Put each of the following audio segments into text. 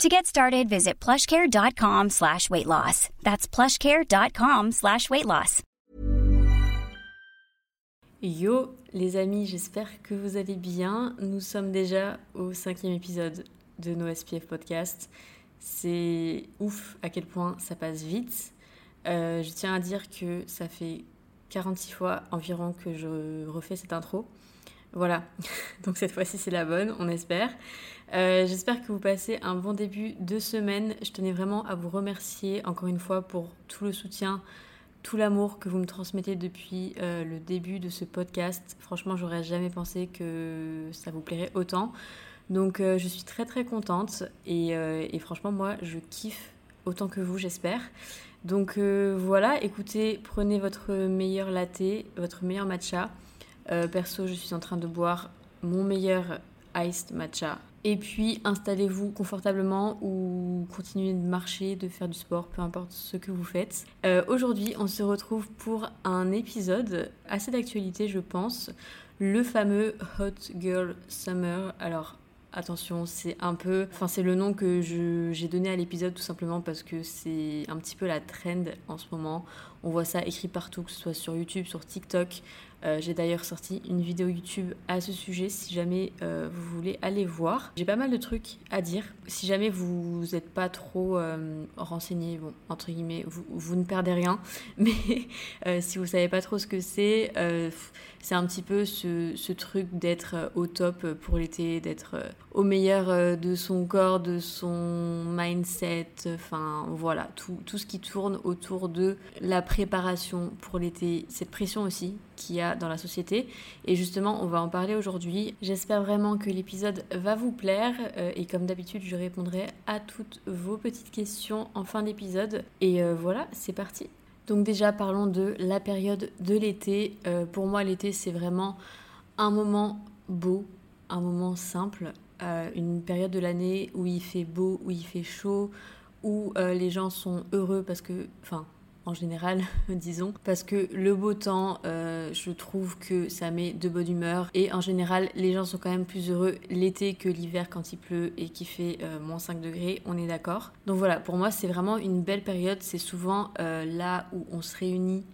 To get started, visit plushcare.com slash weight loss. That's plushcare.com slash weight loss. Yo les amis, j'espère que vous allez bien. Nous sommes déjà au cinquième épisode de nos SPF Podcast. C'est ouf à quel point ça passe vite. Euh, je tiens à dire que ça fait 46 fois environ que je refais cette intro. Voilà, donc cette fois-ci c'est la bonne, on espère. Euh, j'espère que vous passez un bon début de semaine. Je tenais vraiment à vous remercier encore une fois pour tout le soutien, tout l'amour que vous me transmettez depuis euh, le début de ce podcast. Franchement, j'aurais jamais pensé que ça vous plairait autant. Donc euh, je suis très très contente et, et, franchement moi je kiffe autant que vous j'espère. Donc voilà, écoutez, prenez votre meilleur latte, votre meilleur matcha. perso, je suis en train de boire mon meilleur iced matcha et puis installez-vous confortablement ou continuez de marcher, de faire du sport, peu importe ce que vous faites. Euh, aujourd'hui, on se retrouve pour un épisode assez d'actualité, je pense, le fameux Hot Girl Summer. Alors attention, c'est un peu, enfin c'est le nom que j'ai donné à l'épisode tout simplement parce que c'est un petit peu la trend en ce moment. On voit ça écrit partout, que ce soit sur YouTube, sur TikTok. Euh, j'ai d'ailleurs sorti une vidéo YouTube à ce sujet si jamais euh, vous voulez aller voir. J'ai pas mal de trucs à dire. Si jamais vous n'êtes pas trop euh, renseigné, bon, entre guillemets, vous, ne perdez rien. Mais si vous savez pas trop ce que c'est, c'est un petit peu ce, ce truc d'être au top pour l'été, d'être au meilleur de son corps, de son mindset, enfin voilà, tout, tout ce qui tourne autour de la préparation pour l'été, cette pression aussi qu'il y a dans la société. Et justement, on va en parler aujourd'hui. J'espère vraiment que l'épisode va vous plaire. Euh, et comme d'habitude, je répondrai à toutes vos petites questions en fin d'épisode. Et euh, voilà, c'est parti. Donc déjà, parlons de la période de l'été. Euh, pour moi, l'été, c'est vraiment un moment beau, un moment simple. une période de l'année où il fait beau, où il fait chaud, où les gens sont heureux parce que, enfin, en général, disons, parce que le beau temps, euh, je trouve que ça met de bonne humeur et en général, les gens sont quand même plus heureux l'été que l'hiver quand il pleut et qu'il fait euh, moins 5 degrés, on est d'accord. Donc voilà, pour moi, c'est vraiment une belle période, c'est souvent euh, là où on se réunit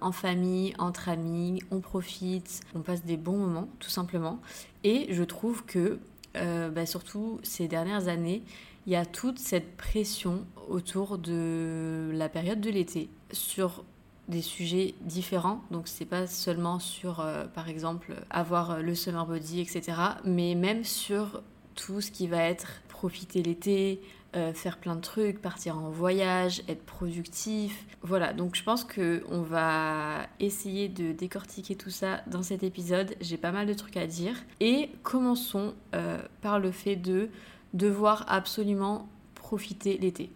en famille, entre amis, on profite, on passe des bons moments, tout simplement. Et je trouve que, bah, surtout ces dernières années, il y a toute cette pression autour de la période de l'été sur des sujets différents. Donc c'est pas seulement sur, euh, par exemple, avoir le summer body, etc. Mais même sur tout ce qui va être profiter l'été, euh, faire plein de trucs, partir en voyage, être productif. Voilà, donc je pense qu'on va essayer de décortiquer tout ça dans cet épisode. J'ai pas mal de trucs à dire. Et commençons euh, par le fait de devoir absolument profiter l'été.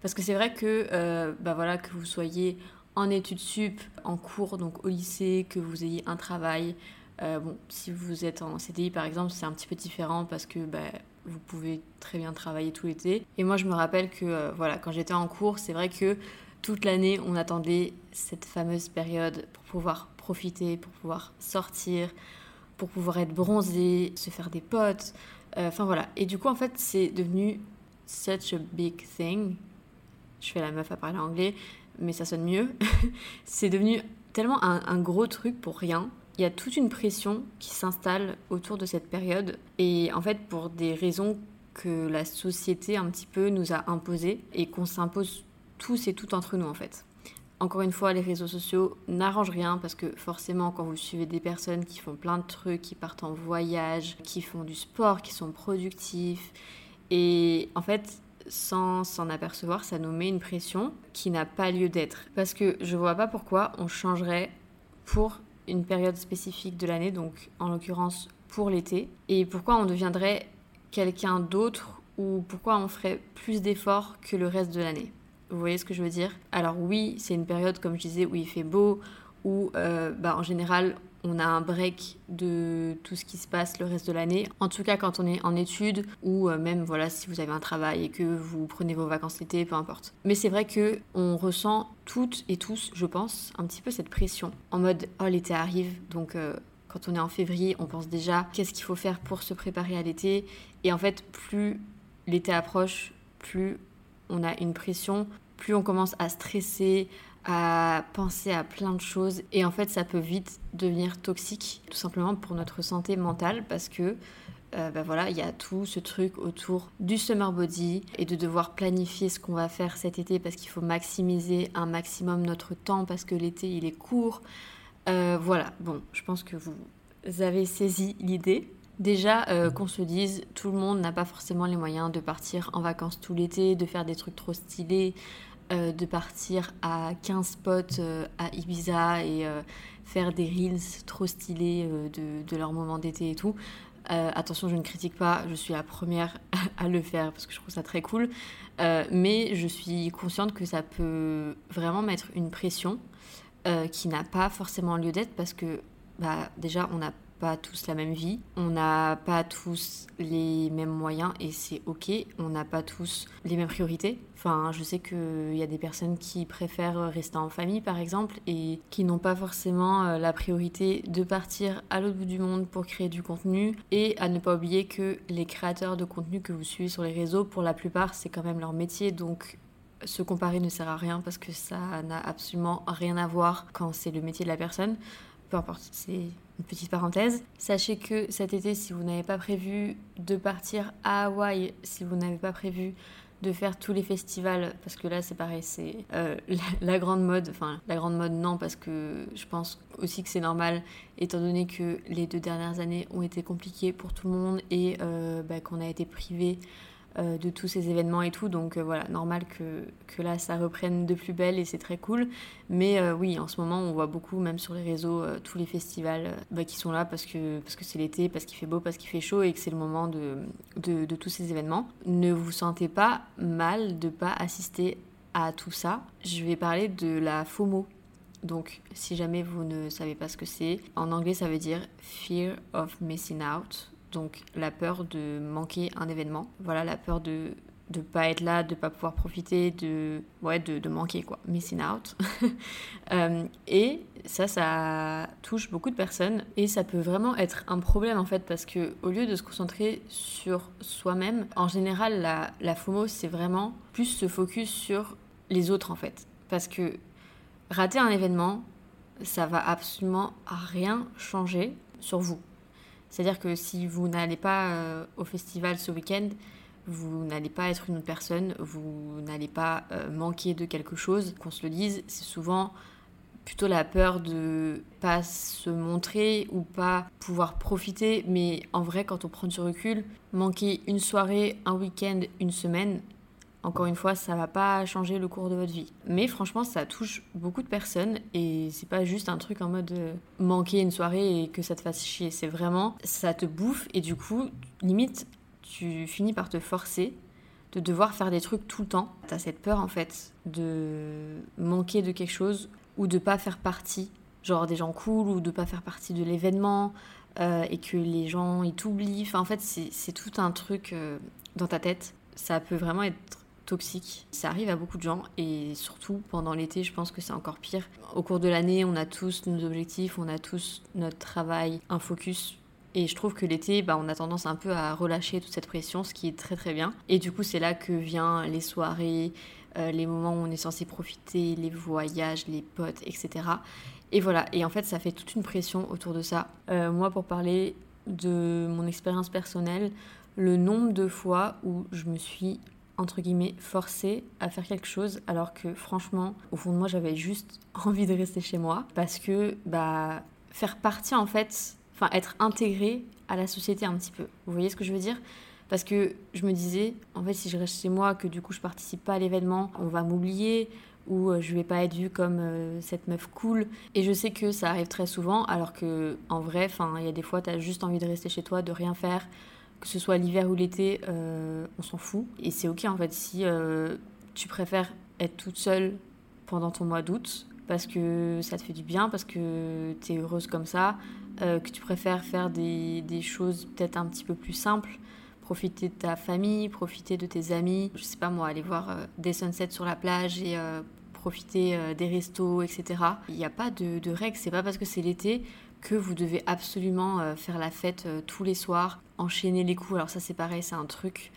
Parce que c'est vrai que, euh, bah voilà, que vous soyez en études sup, en cours, donc au lycée, que vous ayez un travail. Euh, si vous êtes en CDI par exemple, c'est un petit peu différent parce que bah, vous pouvez très bien travailler tout l'été. Et moi, je me rappelle que, euh, voilà, quand j'étais en cours, c'est vrai que toute l'année, on attendait cette fameuse période pour pouvoir profiter, pour pouvoir sortir, pour pouvoir être bronzé, se faire des potes, enfin voilà. Et du coup, en fait, c'est devenu such a big thing. Je fais la meuf à parler anglais, mais ça sonne mieux. c'est devenu tellement un, gros truc pour rien. Il y a toute une pression qui s'installe autour de cette période. Et en fait, pour des raisons que la société un petit peu nous a imposées et qu'on s'impose tous et toutes entre nous en fait. Encore une fois, les réseaux sociaux n'arrangent rien parce que forcément, quand vous suivez des personnes qui font plein de trucs, qui partent en voyage, qui font du sport, qui sont productifs, et en fait, sans s'en apercevoir, ça nous met une pression qui n'a pas lieu d'être. Parce que je vois pas pourquoi on changerait pour une période spécifique de l'année, donc en l'occurrence pour l'été, et pourquoi on deviendrait quelqu'un d'autre ou pourquoi on ferait plus d'efforts que le reste de l'année. Vous voyez ce que je veux dire? Alors oui, c'est une période, comme je disais, où il fait beau, où euh, bah, en général on a un break de tout ce qui se passe le reste de l'année. En tout cas quand on est en études ou euh, même voilà si vous avez un travail et que vous prenez vos vacances l'été, peu importe. Mais c'est vrai que on ressent toutes et tous, je pense, un petit peu cette pression en mode oh l'été arrive donc euh, quand on est en février, on pense déjà qu'est-ce qu'il faut faire pour se préparer à l'été. Et en fait, plus l'été approche, plus on a une pression, plus on commence à stresser, à penser à plein de choses. Et en fait, ça peut vite devenir toxique, tout simplement pour notre santé mentale, parce que euh, bah voilà, il y a tout ce truc autour du summer body et de devoir planifier ce qu'on va faire cet été parce qu'il faut maximiser un maximum notre temps parce que l'été il est court. Euh, voilà, bon, je pense que vous avez saisi l'idée. Déjà, euh, qu'on se dise, tout le monde n'a pas forcément les moyens de partir en vacances tout l'été, de faire des trucs trop stylés, euh, de partir à 15 spots à Ibiza et faire des reels trop stylés de, leur moment d'été et tout. attention, je ne critique pas, je suis la première à le faire parce que je trouve ça très cool. mais je suis consciente que ça peut vraiment mettre une pression euh, qui n'a pas forcément lieu d'être parce que bah, déjà on n'a pas tous la même vie, on n'a pas tous les mêmes moyens et c'est ok, on n'a pas tous les mêmes priorités. Enfin, je sais qu'il y a des personnes qui préfèrent rester en famille par exemple et qui n'ont pas forcément euh, la priorité de partir à l'autre bout du monde pour créer du contenu et à ne pas oublier que les créateurs de contenu que vous suivez sur les réseaux, pour la plupart, c'est quand même leur métier donc se comparer ne sert à rien parce que ça n'a absolument rien à voir quand c'est le métier de la personne. Peu importe, c'est une petite parenthèse. Sachez que cet été, si vous n'avez pas prévu de partir à Hawaï, si vous n'avez pas prévu de faire tous les festivals, parce que là c'est pareil, c'est euh, la, grande mode, enfin la grande mode non, parce que je pense aussi que c'est normal, étant donné que les deux dernières années ont été compliquées pour tout le monde et euh, bah, qu'on a été privé euh, de tous ces événements et tout. Donc euh, voilà, normal que, que, là ça reprenne de plus belle et c'est très cool. Mais euh, oui, en ce moment on voit beaucoup, même sur les réseaux, tous les festivals bah, qui sont là parce que parce que c'est l'été, parce qu'il fait beau, parce qu'il fait chaud et que c'est le moment de, de, de, tous ces événements. Ne vous sentez pas mal de pas assister à tout ça. Je vais parler de la FOMO. Donc, si jamais vous ne savez pas ce que c'est, en anglais ça veut dire Fear of Missing Out donc la peur de manquer un événement, voilà la peur de de pas être là, de pas pouvoir profiter, de ouais de, manquer quoi, missing out. Euh, et ça, ça touche beaucoup de personnes et ça peut vraiment être un problème en fait parce que au lieu de se concentrer sur soi-même, en général la, la FOMO c'est vraiment plus se focus sur les autres en fait, parce que rater un événement, ça va absolument rien changer sur vous. C'est-à-dire que si vous n'allez pas euh, au festival ce week-end, vous n'allez pas être une autre personne, vous n'allez pas euh, manquer de quelque chose. Qu'on se le dise, c'est souvent plutôt la peur de pas se montrer ou pas pouvoir profiter. Mais en vrai, quand on prend du recul, manquer une soirée, un week-end, une semaine, encore une fois, ça va pas changer le cours de votre vie. Mais franchement, ça touche beaucoup de personnes et c'est pas juste un truc en mode euh, manquer une soirée et que ça te fasse chier. C'est vraiment, ça te bouffe et du coup, limite, tu finis par te forcer de devoir faire des trucs tout le temps. T'as cette peur en fait de manquer de quelque chose ou de pas faire partie, genre des gens cool ou de pas faire partie de l'événement euh, et que les gens ils t'oublient. Enfin, en fait, c'est tout un truc euh, dans ta tête. Ça peut vraiment être toxique. Ça arrive à beaucoup de gens et surtout pendant l'été, je pense que c'est encore pire. Au cours de l'année, on a tous nos objectifs, on a tous notre travail, un focus. Et je trouve que l'été, bah, on a tendance un peu à relâcher toute cette pression, ce qui est très très bien. Et du coup, c'est là que viennent les soirées, euh, les moments où on est censé profiter, les voyages, les potes, etc. Et voilà, et en fait, ça fait toute une pression autour de ça. Euh, moi, pour parler de mon expérience personnelle, le nombre de fois où je me suis entre guillemets, forcée à faire quelque chose alors que franchement, au fond de moi, j'avais juste envie de rester chez moi parce que bah, faire partie en fait, enfin être intégré à la société un petit peu. Vous voyez ce que je veux dire? Parce que je me disais, en fait, si je reste chez moi, que du coup je participe pas à l'événement, on va m'oublier ou euh, je vais pas être vue comme euh, cette meuf cool. Et je sais que ça arrive très souvent, alors que en vrai, il y a des fois, tu as juste envie de rester chez toi, de rien faire, que ce soit l'hiver ou l'été, euh, on s'en fout. Et c'est ok en fait si euh, tu préfères être toute seule pendant ton mois d'août parce que ça te fait du bien, parce que tu es heureuse comme ça, euh, que tu préfères faire des, des choses peut-être un petit peu plus simples, profiter de ta famille, profiter de tes amis, je sais pas moi, aller voir des sunsets sur la plage et profiter des restos, etc. Il n'y a pas de, de règles, c'est pas parce que c'est l'été que vous devez absolument faire la fête tous les soirs, enchaîner les coups. Alors ça c'est pareil, c'est un truc,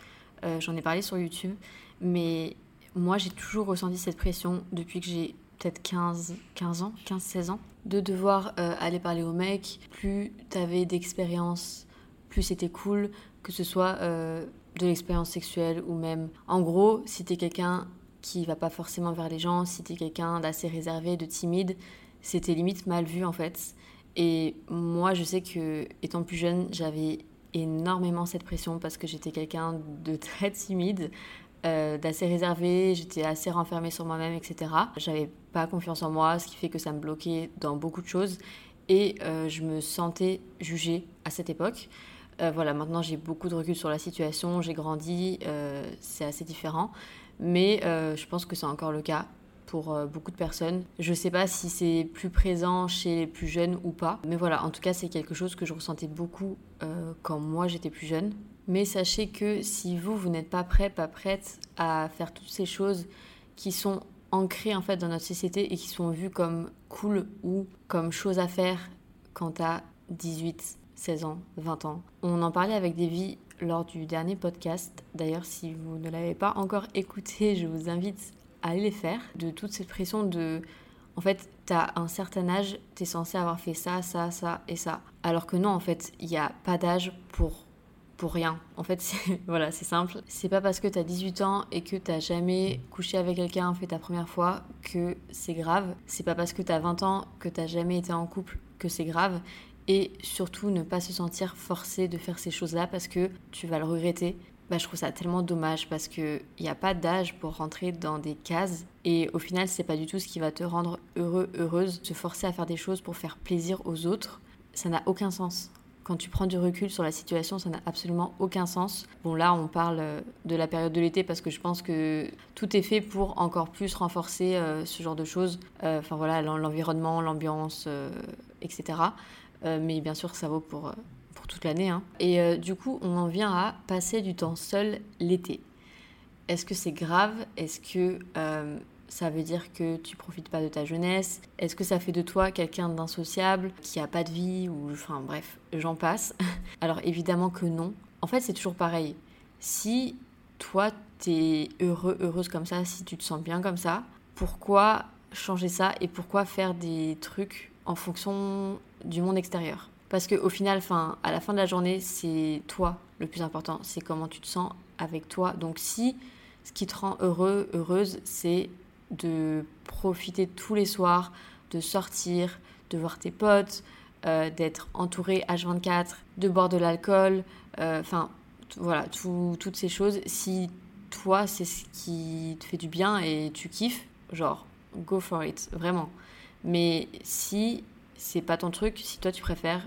j'en ai parlé sur YouTube, mais moi j'ai toujours ressenti cette pression depuis que j'ai peut-être 15, 15 ans, 15-16 ans, de devoir euh, aller parler aux mecs. Plus t'avais d'expérience, plus c'était cool, que ce soit euh, de l'expérience sexuelle ou même. En gros, si t'es quelqu'un qui va pas forcément vers les gens, si t'es quelqu'un d'assez réservé, de timide, c'était limite mal vu en fait. Et moi, je sais que étant plus jeune, j'avais énormément cette pression parce que j'étais quelqu'un de très timide. Euh, d'assez réservée, j'étais assez renfermée sur moi-même, etc. J'avais pas confiance en moi, ce qui fait que ça me bloquait dans beaucoup de choses et euh, je me sentais jugée à cette époque. Euh, voilà, maintenant j'ai beaucoup de recul sur la situation, j'ai grandi, c'est assez différent, mais je pense que c'est encore le cas pour beaucoup de personnes. Je sais pas si c'est plus présent chez les plus jeunes ou pas, mais voilà, en tout cas c'est quelque chose que je ressentais beaucoup quand moi j'étais plus jeune. Mais sachez que si vous, vous n'êtes pas prêt, pas prête à faire toutes ces choses qui sont ancrées en fait dans notre société et qui sont vues comme cool ou comme choses à faire quand t'as 18, 16 ans, 20 ans. On en parlait avec Davy lors du dernier podcast. D'ailleurs, si vous ne l'avez pas encore écouté, je vous invite aller les faire. De toute cette pression de... En fait, t'as un certain âge, t'es censé avoir fait ça, ça, ça et ça. Alors que non, en fait, il n'y a pas d'âge pour pour rien. En fait, voilà, c'est simple. C'est pas parce que t'as 18 ans et que t'as jamais couché avec quelqu'un, fait ta première fois, que c'est grave. C'est pas parce que t'as 20 ans que t'as jamais été en couple que c'est grave. Et surtout, ne pas se sentir forcé de faire ces choses-là parce que tu vas le regretter. Bah, je trouve ça tellement dommage parce qu'il n'y a pas d'âge pour rentrer dans des cases et au final, c'est pas du tout ce qui va te rendre heureux, heureuse. Se forcer à faire des choses pour faire plaisir aux autres, ça n'a aucun sens quand tu prends du recul sur la situation, ça n'a absolument aucun sens. Bon, là, on parle euh, de la période de l'été parce que je pense que tout est fait pour encore plus renforcer euh, ce genre de choses. Euh, enfin voilà, l'environnement, l'ambiance, etc. mais bien sûr, ça vaut pour, toute l'année. Hein. Et du coup, on en vient à passer du temps seul l'été. Est-ce que c'est grave? Est-ce que ça veut dire que tu profites pas de ta jeunesse? Est-ce que ça fait de toi quelqu'un d'insociable, qui a pas de vie ou enfin bref, j'en passe. Alors évidemment que non. En fait, c'est toujours pareil. Si toi t'es heureux, heureuse comme ça, si tu te sens bien comme ça, pourquoi changer ça et pourquoi faire des trucs en fonction du monde extérieur? Parce qu'au final, fin, à la fin de la journée, c'est toi le plus important. C'est comment tu te sens avec toi. Donc si ce qui te rend heureux, heureuse, c'est de profiter tous les soirs, de sortir, de voir tes potes, euh, d'être entouré H24, de boire de l'alcool, euh, enfin voilà, toutes ces choses. Si toi c'est ce qui te fait du bien et tu kiffes, genre go for it, vraiment. Mais si c'est pas ton truc, si toi tu préfères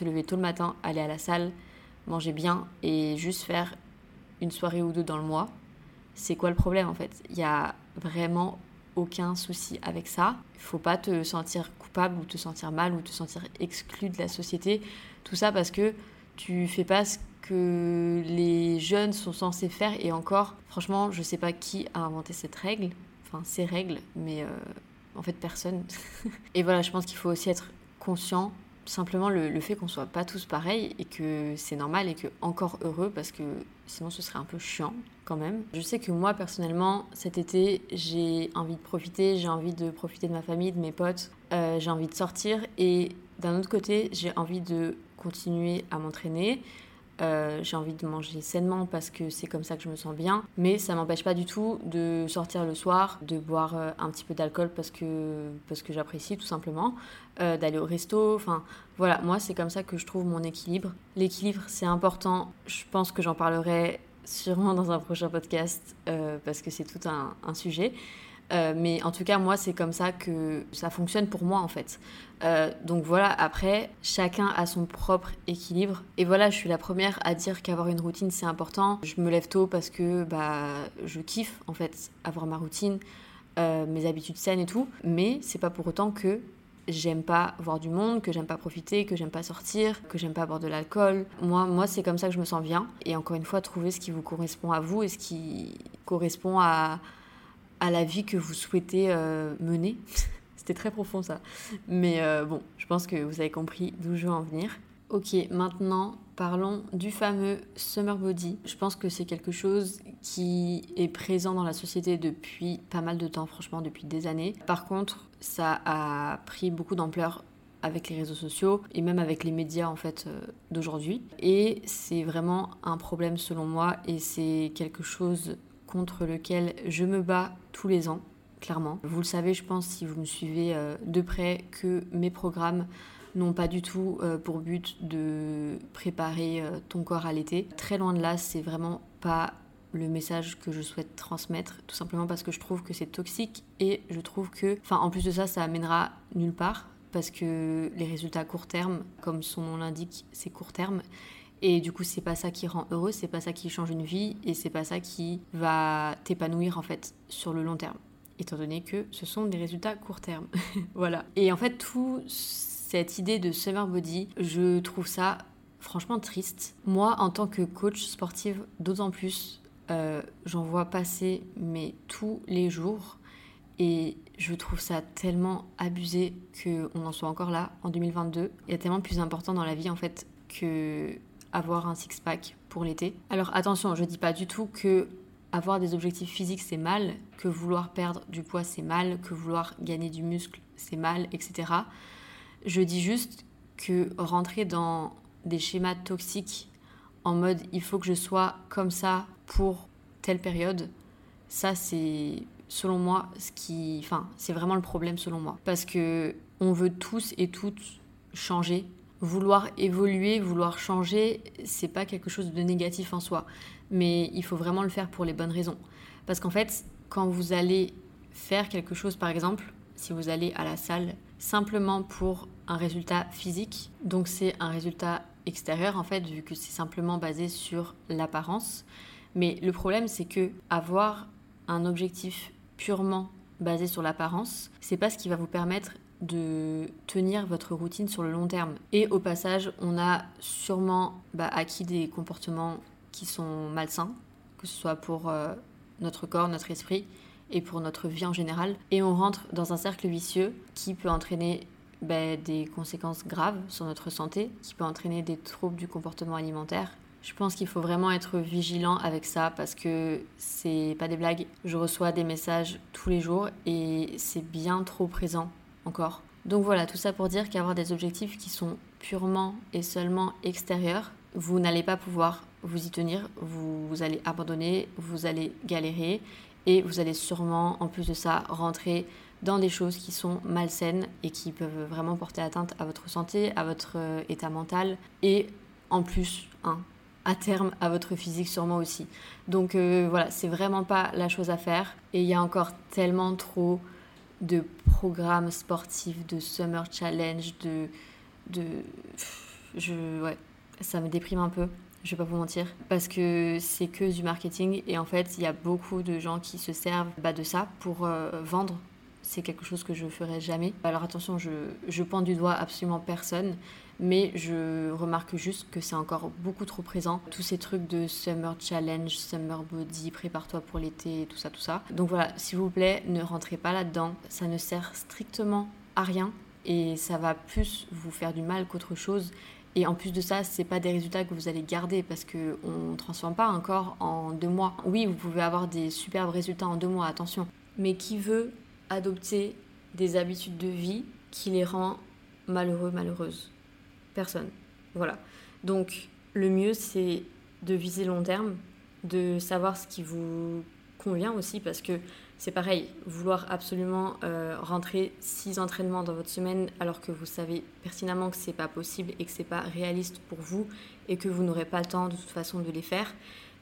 te lever tôt le matin, aller à la salle, manger bien et juste faire une soirée ou deux dans le mois, c'est quoi le problème en fait? Il y a vraiment aucun souci avec ça. Il faut pas te sentir coupable ou te sentir mal ou te sentir exclu de la société. Tout ça parce que tu fais pas ce que les jeunes sont censés faire et encore, franchement, je sais pas qui a inventé cette règle, enfin ces règles, mais euh, en fait personne. et voilà, je pense qu'il faut aussi être conscient simplement le, fait qu'on soit pas tous pareils et que c'est normal et que encore heureux parce que sinon ce serait un peu chiant quand même. Je sais que moi personnellement cet été j'ai envie de profiter, j'ai envie de profiter de ma famille, de mes potes, euh, j'ai envie de sortir et d'un autre côté j'ai envie de continuer à m'entraîner, euh, j'ai envie de manger sainement parce que c'est comme ça que je me sens bien. Mais ça m'empêche pas du tout de sortir le soir, de boire euh, un petit peu d'alcool parce que, parce que j'apprécie tout simplement, euh, d'aller au resto. Enfin voilà, moi c'est comme ça que je trouve mon équilibre. L'équilibre c'est important. Je pense que j'en parlerai sûrement dans un prochain podcast parce que c'est tout un, un sujet. Euh, mais en tout cas, moi, c'est comme ça que ça fonctionne pour moi, en fait. Euh, donc voilà, après, chacun a son propre équilibre. Et voilà, je suis la première à dire qu'avoir une routine, c'est important. Je me lève tôt parce que bah, je kiffe, en fait, avoir ma routine. euh, mes habitudes saines et tout, mais c'est pas pour autant que j'aime pas voir du monde, que j'aime pas profiter, que j'aime pas sortir, que j'aime pas boire de l'alcool. Moi, moi c'est comme ça que je me sens bien. Et encore une fois, trouver ce qui vous correspond à vous et ce qui correspond à, à la vie que vous souhaitez euh, mener. C'était très profond ça. Mais euh, bon, je pense que vous avez compris d'où je veux en venir. Ok, maintenant parlons du fameux summer body. Je pense que c'est quelque chose qui est présent dans la société depuis pas mal de temps, franchement, depuis des années. Par contre, ça a pris beaucoup d'ampleur avec les réseaux sociaux et même avec les médias en fait euh, d'aujourd'hui. Et c'est vraiment un problème selon moi et c'est quelque chose contre lequel je me bats tous les ans, clairement. Vous le savez, je pense, si vous me suivez euh, de près, que mes programmes n'ont pas du tout euh, pour but de préparer euh, ton corps à l'été. Très loin de là, c'est vraiment pas le message que je souhaite transmettre, tout simplement parce que je trouve que c'est toxique et je trouve que, enfin, en plus de ça, ça amènera nulle part parce que les résultats à court terme, comme son nom l'indique, c'est court terme. Et du coup, c'est pas ça qui rend heureux, c'est pas ça qui change une vie et c'est pas ça qui va t'épanouir en fait sur le long terme étant donné que ce sont des résultats court terme. voilà. Et en fait, tout cette idée de summer body, je trouve ça franchement triste. Moi, en tant que coach sportive, d'autant plus, euh, j'en vois passer, mais tous les jours. Et je trouve ça tellement abusé qu'on en soit encore là en 2022. Il y a tellement plus important dans la vie en fait que avoir un six-pack pour l'été. Alors attention, je dis pas du tout que avoir des objectifs physiques c'est mal, que vouloir perdre du poids c'est mal, que vouloir gagner du muscle c'est mal, etc. Je dis juste que rentrer dans des schémas toxiques en mode il faut que je sois comme ça pour telle période, ça c'est selon moi ce qui enfin c'est vraiment le problème selon moi parce que on veut tous et toutes changer vouloir évoluer vouloir changer c'est pas quelque chose de négatif en soi mais il faut vraiment le faire pour les bonnes raisons parce qu'en fait quand vous allez faire quelque chose par exemple si vous allez à la salle simplement pour un résultat physique. Donc c'est un résultat extérieur en fait, vu que c'est simplement basé sur l'apparence. Mais le problème c'est que avoir un objectif purement basé sur l'apparence, c'est pas ce qui va vous permettre de tenir votre routine sur le long terme. Et au passage, on a sûrement bah, acquis des comportements qui sont malsains, que ce soit pour euh, notre corps, notre esprit, et pour notre vie en général. Et on rentre dans un cercle vicieux qui peut entraîner ben, des conséquences graves sur notre santé, qui peut entraîner des troubles du comportement alimentaire. Je pense qu'il faut vraiment être vigilant avec ça parce que c'est pas des blagues. Je reçois des messages tous les jours et c'est bien trop présent Donc voilà, tout ça pour dire qu'avoir des objectifs qui sont purement et seulement extérieurs, vous n'allez pas pouvoir vous y tenir, vous allez abandonner, vous allez galérer et vous allez sûrement, en plus de ça, rentrer dans des choses qui sont malsaines et qui peuvent vraiment porter atteinte à votre santé, à votre euh, état mental et en plus, hein, à terme, à votre physique sûrement aussi. Donc euh, voilà, c'est vraiment pas la chose à faire. Et il y a encore tellement trop de programmes sportifs, de summer challenge, de... de je, ouais, ça me déprime un peu je vais pas vous mentir, parce que c'est que du marketing et en fait il y a beaucoup de gens qui se servent bah, de ça pour euh, vendre. C'est quelque chose que je ferai jamais. Alors attention, je, je pointe du doigt absolument personne, mais je remarque juste que c'est encore beaucoup trop présent. Tous ces trucs de summer challenge, summer body, prépare-toi pour l'été, tout ça, tout ça. Donc voilà, s'il vous plaît, ne rentrez pas là-dedans. Ça ne sert strictement à rien et ça va plus vous faire du mal qu'autre chose. Et en plus de ça, c'est pas des résultats que vous allez garder parce que on transforme pas un corps en deux mois. Oui, vous pouvez avoir des superbes résultats en deux mois, attention. Mais qui veut adopter des habitudes de vie qui les rend malheureux, malheureuses? Personne. Voilà. Donc, le mieux, c'est de viser long terme, de savoir ce qui vous convient aussi parce que c'est pareil, vouloir absolument euh, rentrer six entraînements dans votre semaine alors que vous savez pertinemment que c'est pas possible et que c'est pas réaliste pour vous et que vous n'aurez pas le temps de toute façon de les faire,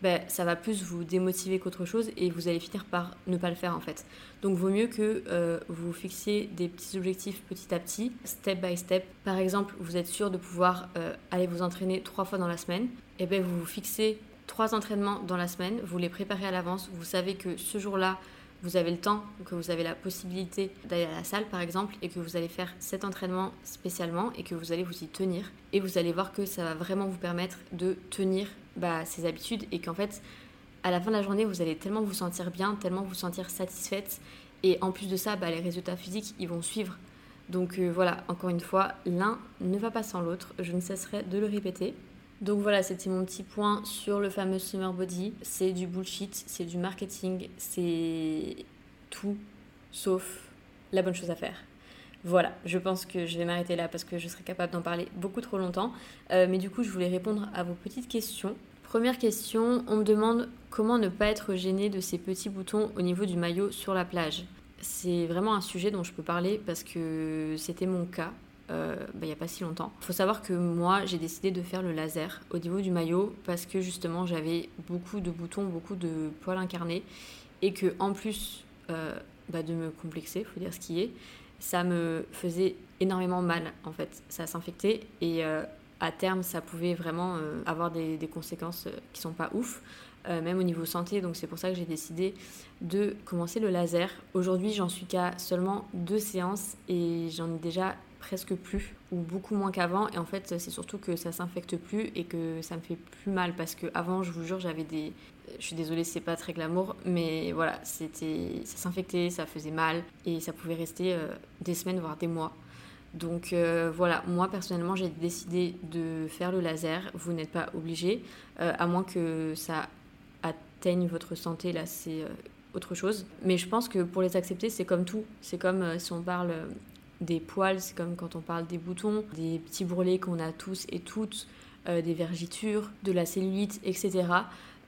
ben, ça va plus vous démotiver qu'autre chose et vous allez finir par ne pas le faire en fait. Donc vaut mieux que euh, vous fixiez des petits objectifs petit à petit, step by step. Par exemple, vous êtes sûr de pouvoir euh, aller vous entraîner trois fois dans la semaine, et bien vous vous fixez trois entraînements dans la semaine, vous les préparez à l'avance, vous savez que ce jour-là, vous avez le temps, que vous avez la possibilité d'aller à la salle par exemple, et que vous allez faire cet entraînement spécialement et que vous allez vous y tenir. Et vous allez voir que ça va vraiment vous permettre de tenir bah, ces habitudes et qu'en fait, à la fin de la journée, vous allez tellement vous sentir bien, tellement vous sentir satisfaite. Et en plus de ça, bah, les résultats physiques, ils vont suivre. Donc euh, voilà, encore une fois, l'un ne va pas sans l'autre. Je ne cesserai de le répéter. Donc voilà, c'était mon petit point sur le fameux Summer Body. C'est du bullshit, c'est du marketing, c'est tout sauf la bonne chose à faire. Voilà, je pense que je vais m'arrêter là parce que je serais capable d'en parler beaucoup trop longtemps. Euh, mais du coup, je voulais répondre à vos petites questions. Première question, on me demande comment ne pas être gêné de ces petits boutons au niveau du maillot sur la plage. C'est vraiment un sujet dont je peux parler parce que c'était mon cas. Euh, bah, il n'y a pas si longtemps. Il faut savoir que moi, j'ai décidé de faire le laser au niveau du maillot parce que justement, j'avais beaucoup de boutons, beaucoup de poils incarnés et que en plus euh, bah, de me complexer, faut dire ce qui est, ça me faisait énormément mal en fait. Ça s'infectait et euh, à terme, ça pouvait vraiment avoir des, des, conséquences qui sont pas ouf. même au niveau santé, donc c'est pour ça que j'ai décidé de commencer le laser. Aujourd'hui, j'en suis qu'à seulement deux séances et j'en ai déjà presque plus ou beaucoup moins qu'avant et en fait c'est surtout que ça s'infecte plus et que ça me fait plus mal parce que avant je vous jure j'avais des je suis désolée c'est pas très glamour mais voilà c'était ça s'infectait ça faisait mal et ça pouvait rester euh, des semaines voire des mois donc euh, voilà moi personnellement j'ai décidé de faire le laser vous n'êtes pas obligé euh, à moins que ça atteigne votre santé là c'est autre chose. Mais je pense que pour les accepter, c'est comme tout. C'est comme si on parle des poils, c'est comme quand on parle des boutons, des petits bourrelets qu'on a tous et toutes, euh, des vergitures, de la cellulite, etc.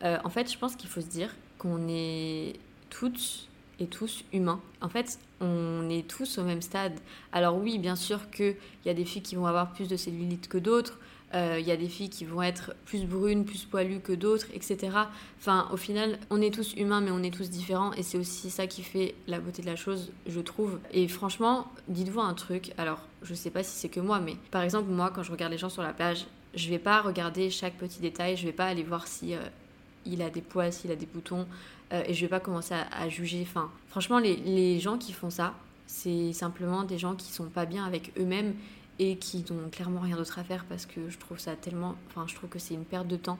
Euh, en fait, je pense qu'il faut se dire qu'on est toutes et tous humains. En fait, on est tous au même stade. Alors oui, bien sûr qu'il y a des filles qui vont avoir plus de cellulite que d'autres, il euh, y a des filles qui vont être plus brunes, plus poilues que d'autres, etc. Enfin, au final, on est tous humains, mais on est tous différents, et c'est aussi ça qui fait la beauté de la chose, je trouve. Et franchement, dites-vous un truc. Alors, je sais pas si c'est que moi, mais par exemple, moi, quand je regarde les gens sur la plage, je vais pas regarder chaque petit détail, je vais pas aller voir si euh, il a des poils, s'il a des boutons, euh, et je vais pas commencer à, juger. Enfin, franchement, les, les gens qui font ça, c'est simplement des gens qui sont pas bien avec eux-mêmes et qui n'ont clairement rien d'autre à faire parce que je trouve ça tellement. Enfin, je trouve que c'est une perte de temps.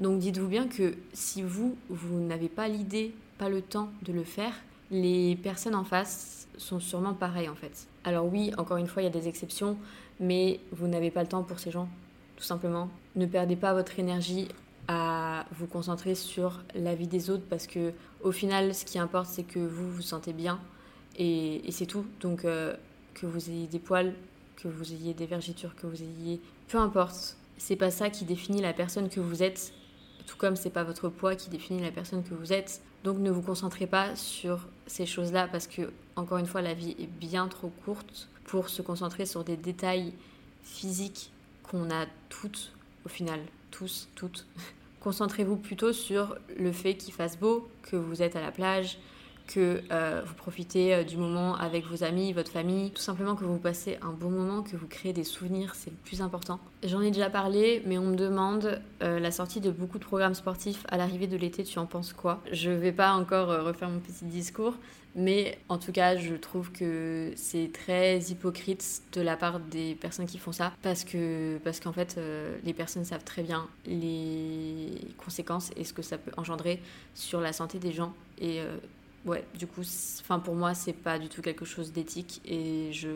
Donc dites-vous bien que si vous, vous n'avez pas l'idée, pas le temps de le faire, les personnes en face sont sûrement pareilles en fait. Alors oui, encore une fois, il y a des exceptions, mais vous n'avez pas le temps pour ces gens, tout simplement. Ne perdez pas votre énergie à vous concentrer sur la vie des autres parce que au final, ce qui importe, c'est que vous vous sentez bien et, c'est tout. Donc euh, que vous ayez des poils, que vous ayez des vergitures, que vous ayez. Peu importe. C'est pas ça qui définit la personne que vous êtes, tout comme c'est pas votre poids qui définit la personne que vous êtes. Donc ne vous concentrez pas sur ces choses-là parce que, encore une fois, la vie est bien trop courte pour se concentrer sur des détails physiques qu'on a toutes au final. Tous, toutes. Concentrez-vous plutôt sur le fait qu'il fasse beau, que vous êtes à la plage, que euh, vous profitez euh, du moment avec vos amis, votre famille, tout simplement que vous passez un bon moment, que vous créez des souvenirs, c'est le plus important. J'en ai déjà parlé, mais on me demande euh, la sortie de beaucoup de programmes sportifs à l'arrivée de l'été, tu en penses quoi? Je vais pas encore refaire mon petit discours, mais en tout cas, je trouve que c'est très hypocrite de la part des personnes qui font ça, parce que parce qu'en fait, les personnes savent très bien les conséquences et ce que ça peut engendrer sur la santé des gens et ouais, du coup, enfin pour moi, c'est pas du tout quelque chose d'éthique et je,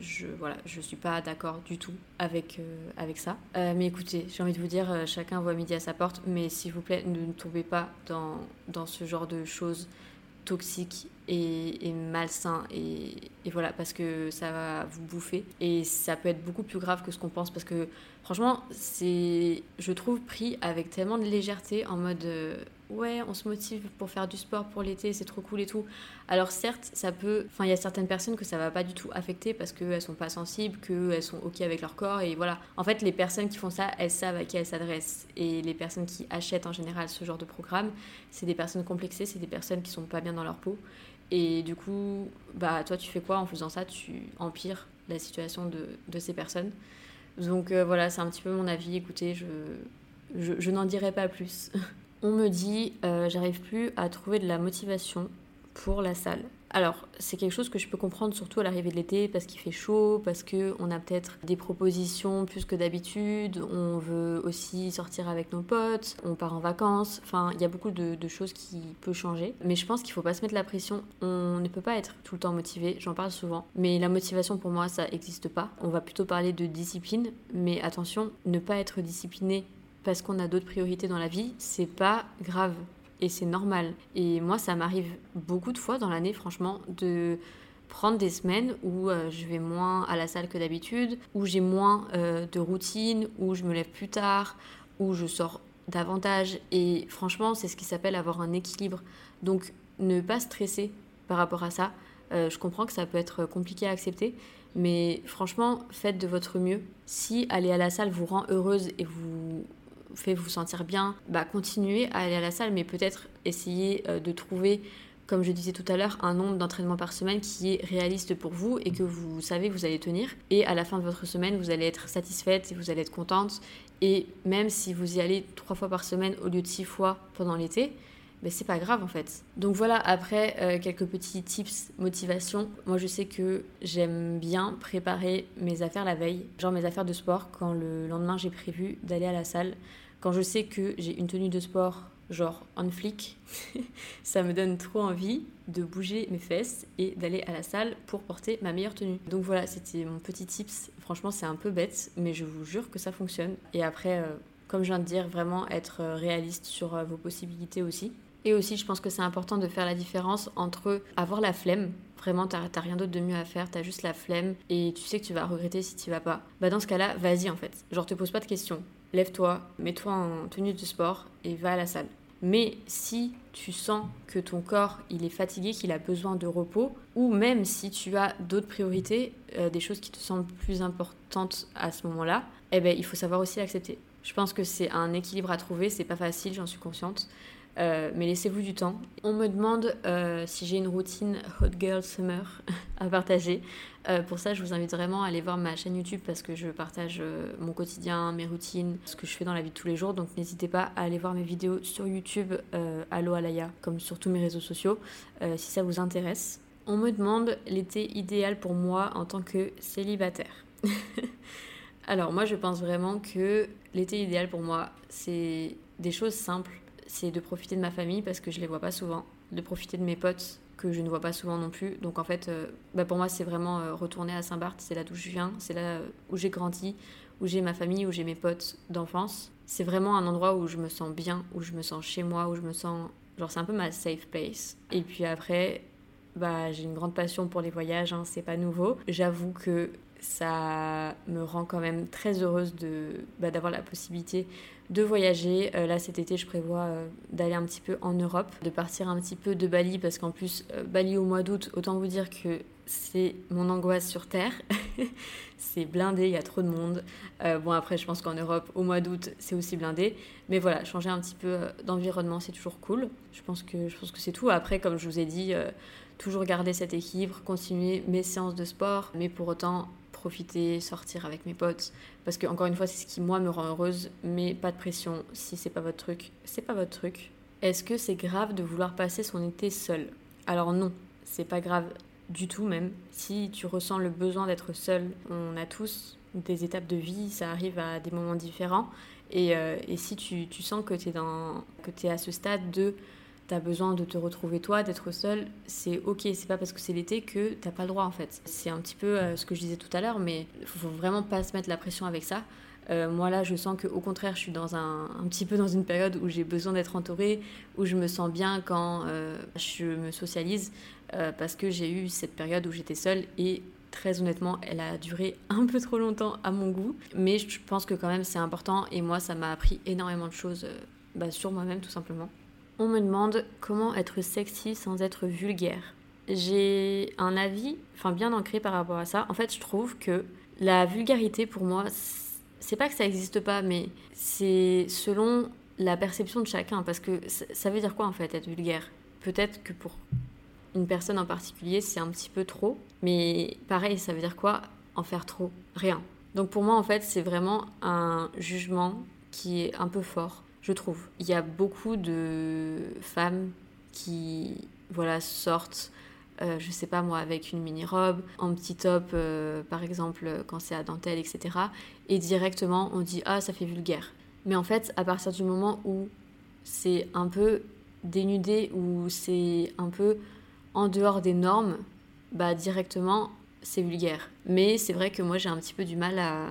je, voilà, je suis pas d'accord du tout avec, euh, avec ça. Euh, mais écoutez, j'ai envie de vous dire, euh, chacun voit midi à sa porte, mais s'il vous plaît, ne tombez pas dans, dans ce genre de choses toxiques et, et malsains et, et, voilà, parce que ça va vous bouffer et ça peut être beaucoup plus grave que ce qu'on pense parce que franchement, c'est, je trouve, pris avec tellement de légèreté en mode ouais, on se motive pour faire du sport pour l'été, c'est trop cool et tout. Alors certes, ça peut, enfin il y a certaines personnes que ça va pas du tout affecter parce qu'elles sont pas sensibles, qu'elles sont ok avec leur corps et voilà. En fait, les personnes qui font ça, elles savent à qui elles s'adressent et les personnes qui achètent en général ce genre de programme, c'est des personnes complexées, c'est des personnes qui sont pas bien dans leur peau et du coup, bah toi tu fais quoi en faisant ça? Tu empires la situation de, de ces personnes. Donc euh, voilà, c'est un petit peu mon avis. Écoutez, je, je n'en dirai pas plus. On me dit, euh, j'arrive plus à trouver de la motivation pour la salle. Alors, c'est quelque chose que je peux comprendre surtout à l'arrivée de l'été parce qu'il fait chaud, parce qu'on a peut-être des propositions plus que d'habitude, on veut aussi sortir avec nos potes, on part en vacances, enfin, il y a beaucoup de, choses qui peuvent changer. Mais je pense qu'il faut pas se mettre la pression, on ne peut pas être tout le temps motivé, j'en parle souvent. Mais la motivation pour moi, ça n'existe pas. On va plutôt parler de discipline, mais attention, ne pas être discipliné parce qu'on a d'autres priorités dans la vie, c'est pas grave et c'est normal. Et moi, ça m'arrive beaucoup de fois dans l'année, franchement, de prendre des semaines où euh, je vais moins à la salle que d'habitude, où j'ai moins euh, de routine, où je me lève plus tard, où je sors davantage. Et franchement, c'est ce qui s'appelle avoir un équilibre. Donc, ne pas stresser par rapport à ça. Euh, je comprends que ça peut être compliqué à accepter, mais franchement, faites de votre mieux. Si aller à la salle vous rend heureuse et vous fait vous sentir bien, bah continuez à aller à la salle, mais peut-être essayer euh, de trouver comme je disais tout à l'heure, un nombre d'entraînements par semaine qui est réaliste pour vous et que vous savez que vous allez tenir. Et à la fin de votre semaine, vous allez être satisfaite et vous allez être contente. Et même si vous y allez trois fois par semaine au lieu de six fois pendant l'été, ben c'est pas grave en fait. Donc voilà, après euh, quelques petits tips motivation. Moi je sais que j'aime bien préparer mes affaires la veille, genre mes affaires de sport quand le lendemain j'ai prévu d'aller à la salle. Quand je sais que j'ai une tenue de sport genre en flic, ça me donne trop envie de bouger mes fesses et d'aller à la salle pour porter ma meilleure tenue. Donc voilà, c'était mon petit tips. Franchement, c'est un peu bête, mais je vous jure que ça fonctionne. Et après, euh, comme je viens de dire, vraiment être euh, réaliste sur vos possibilités aussi. Et aussi, je pense que c'est important de faire la différence entre avoir la flemme, vraiment t'as rien d'autre de mieux à faire, t'as juste la flemme et tu sais que tu vas regretter si tu vas pas. Bah dans ce cas-là, vas-y en fait. Genre te pose pas de questions lève-toi, mets-toi en tenue de sport et va à la salle. Mais si tu sens que ton corps il est fatigué, qu'il a besoin de repos, ou même si tu as d'autres priorités, euh, des choses qui te semblent plus importantes à ce moment-là, eh ben il faut savoir aussi l'accepter. Je pense que c'est un équilibre à trouver, c'est pas facile, j'en suis consciente. Euh, mais laissez-vous du temps. On me demande euh, si j'ai une routine Hot Girl Summer à partager. Euh, pour ça, je vous invite vraiment à aller voir ma chaîne YouTube parce que je partage mon quotidien, mes routines, ce que je fais dans la vie de tous les jours. Donc n'hésitez pas à aller voir mes vidéos sur YouTube, Allo Alaya, comme sur tous mes réseaux sociaux, si ça vous intéresse. On me demande l'été idéal pour moi en tant que célibataire. Alors moi, je pense vraiment que l'été idéal pour moi, c'est des choses simples c'est de profiter de ma famille parce que je les vois pas souvent, de profiter de mes potes que je ne vois pas souvent non plus. Donc en fait, euh, bah, pour moi, c'est vraiment euh, retourner à Saint-Barth, c'est là d'où je viens, c'est là où j'ai grandi, où j'ai ma famille, où j'ai mes potes d'enfance. C'est vraiment un endroit où je me sens bien, où je me sens chez moi, où je me sens... Genre c'est un peu ma safe place. Et puis après, bah, j'ai une grande passion pour les voyages, hein, c'est pas nouveau. J'avoue que ça me rend quand même très heureuse de bah, d'avoir la possibilité de voyager. Euh, là cet été je prévois euh, d'aller un petit peu en Europe, de partir un petit peu de Bali parce qu'en plus euh, Bali au mois d'août, autant vous dire que c'est mon angoisse sur Terre. c'est blindé, il y a trop de monde. bon après je pense qu'en Europe au mois d'août c'est aussi blindé. Mais voilà, changer un petit peu d'environnement c'est toujours cool. Je pense que, je pense que c'est tout. Après comme je vous ai dit, toujours garder cet équilibre, continuer mes séances de sport, mais pour autant profiter, sortir avec mes potes. Parce que, encore une fois, c'est ce qui, moi, me rend heureuse. Mais pas de pression. Si c'est pas votre truc, c'est pas votre truc. Est-ce que c'est grave de vouloir passer son été seul? Alors, non, c'est pas grave du tout, même. Si tu ressens le besoin d'être seul, on a tous des étapes de vie, ça arrive à des moments différents. Et, euh, si tu, sens que tu es à ce stade de t'as besoin de te retrouver toi, d'être seul, c'est ok. C'est pas parce que c'est l'été que t'as pas le droit en fait. C'est un petit peu euh, ce que je disais tout à l'heure, mais faut vraiment pas se mettre la pression avec ça. Euh, moi là, je sens qu'au contraire, je suis dans un, un, petit peu dans une période où j'ai besoin d'être entourée, où je me sens bien quand euh, je me socialise, parce que j'ai eu cette période où j'étais seule et très honnêtement, elle a duré un peu trop longtemps à mon goût, mais je pense que quand même c'est important et moi ça m'a appris énormément de choses bah, sur moi-même tout simplement. On me demande comment être sexy sans être vulgaire. J'ai un avis, enfin bien ancré par rapport à ça. En fait, je trouve que la vulgarité pour moi, c'est pas que ça n'existe pas, mais c'est selon la perception de chacun. Parce que ça veut dire quoi en fait être vulgaire? Peut-être que pour une personne en particulier, c'est un petit peu trop. Mais pareil, ça veut dire quoi? En faire trop Rien. Donc pour moi, en fait, c'est vraiment un jugement qui est un peu fort je trouve. Il y a beaucoup de femmes qui voilà, sortent, euh, je sais pas moi, avec une mini-robe, en petit top, euh, par exemple, quand c'est à dentelle, etc. Et directement, on dit ah, ça fait vulgaire. Mais en fait, à partir du moment où c'est un peu dénudé, ou c'est un peu en dehors des normes, bah directement, c'est vulgaire. Mais c'est vrai que moi, j'ai un petit peu du mal à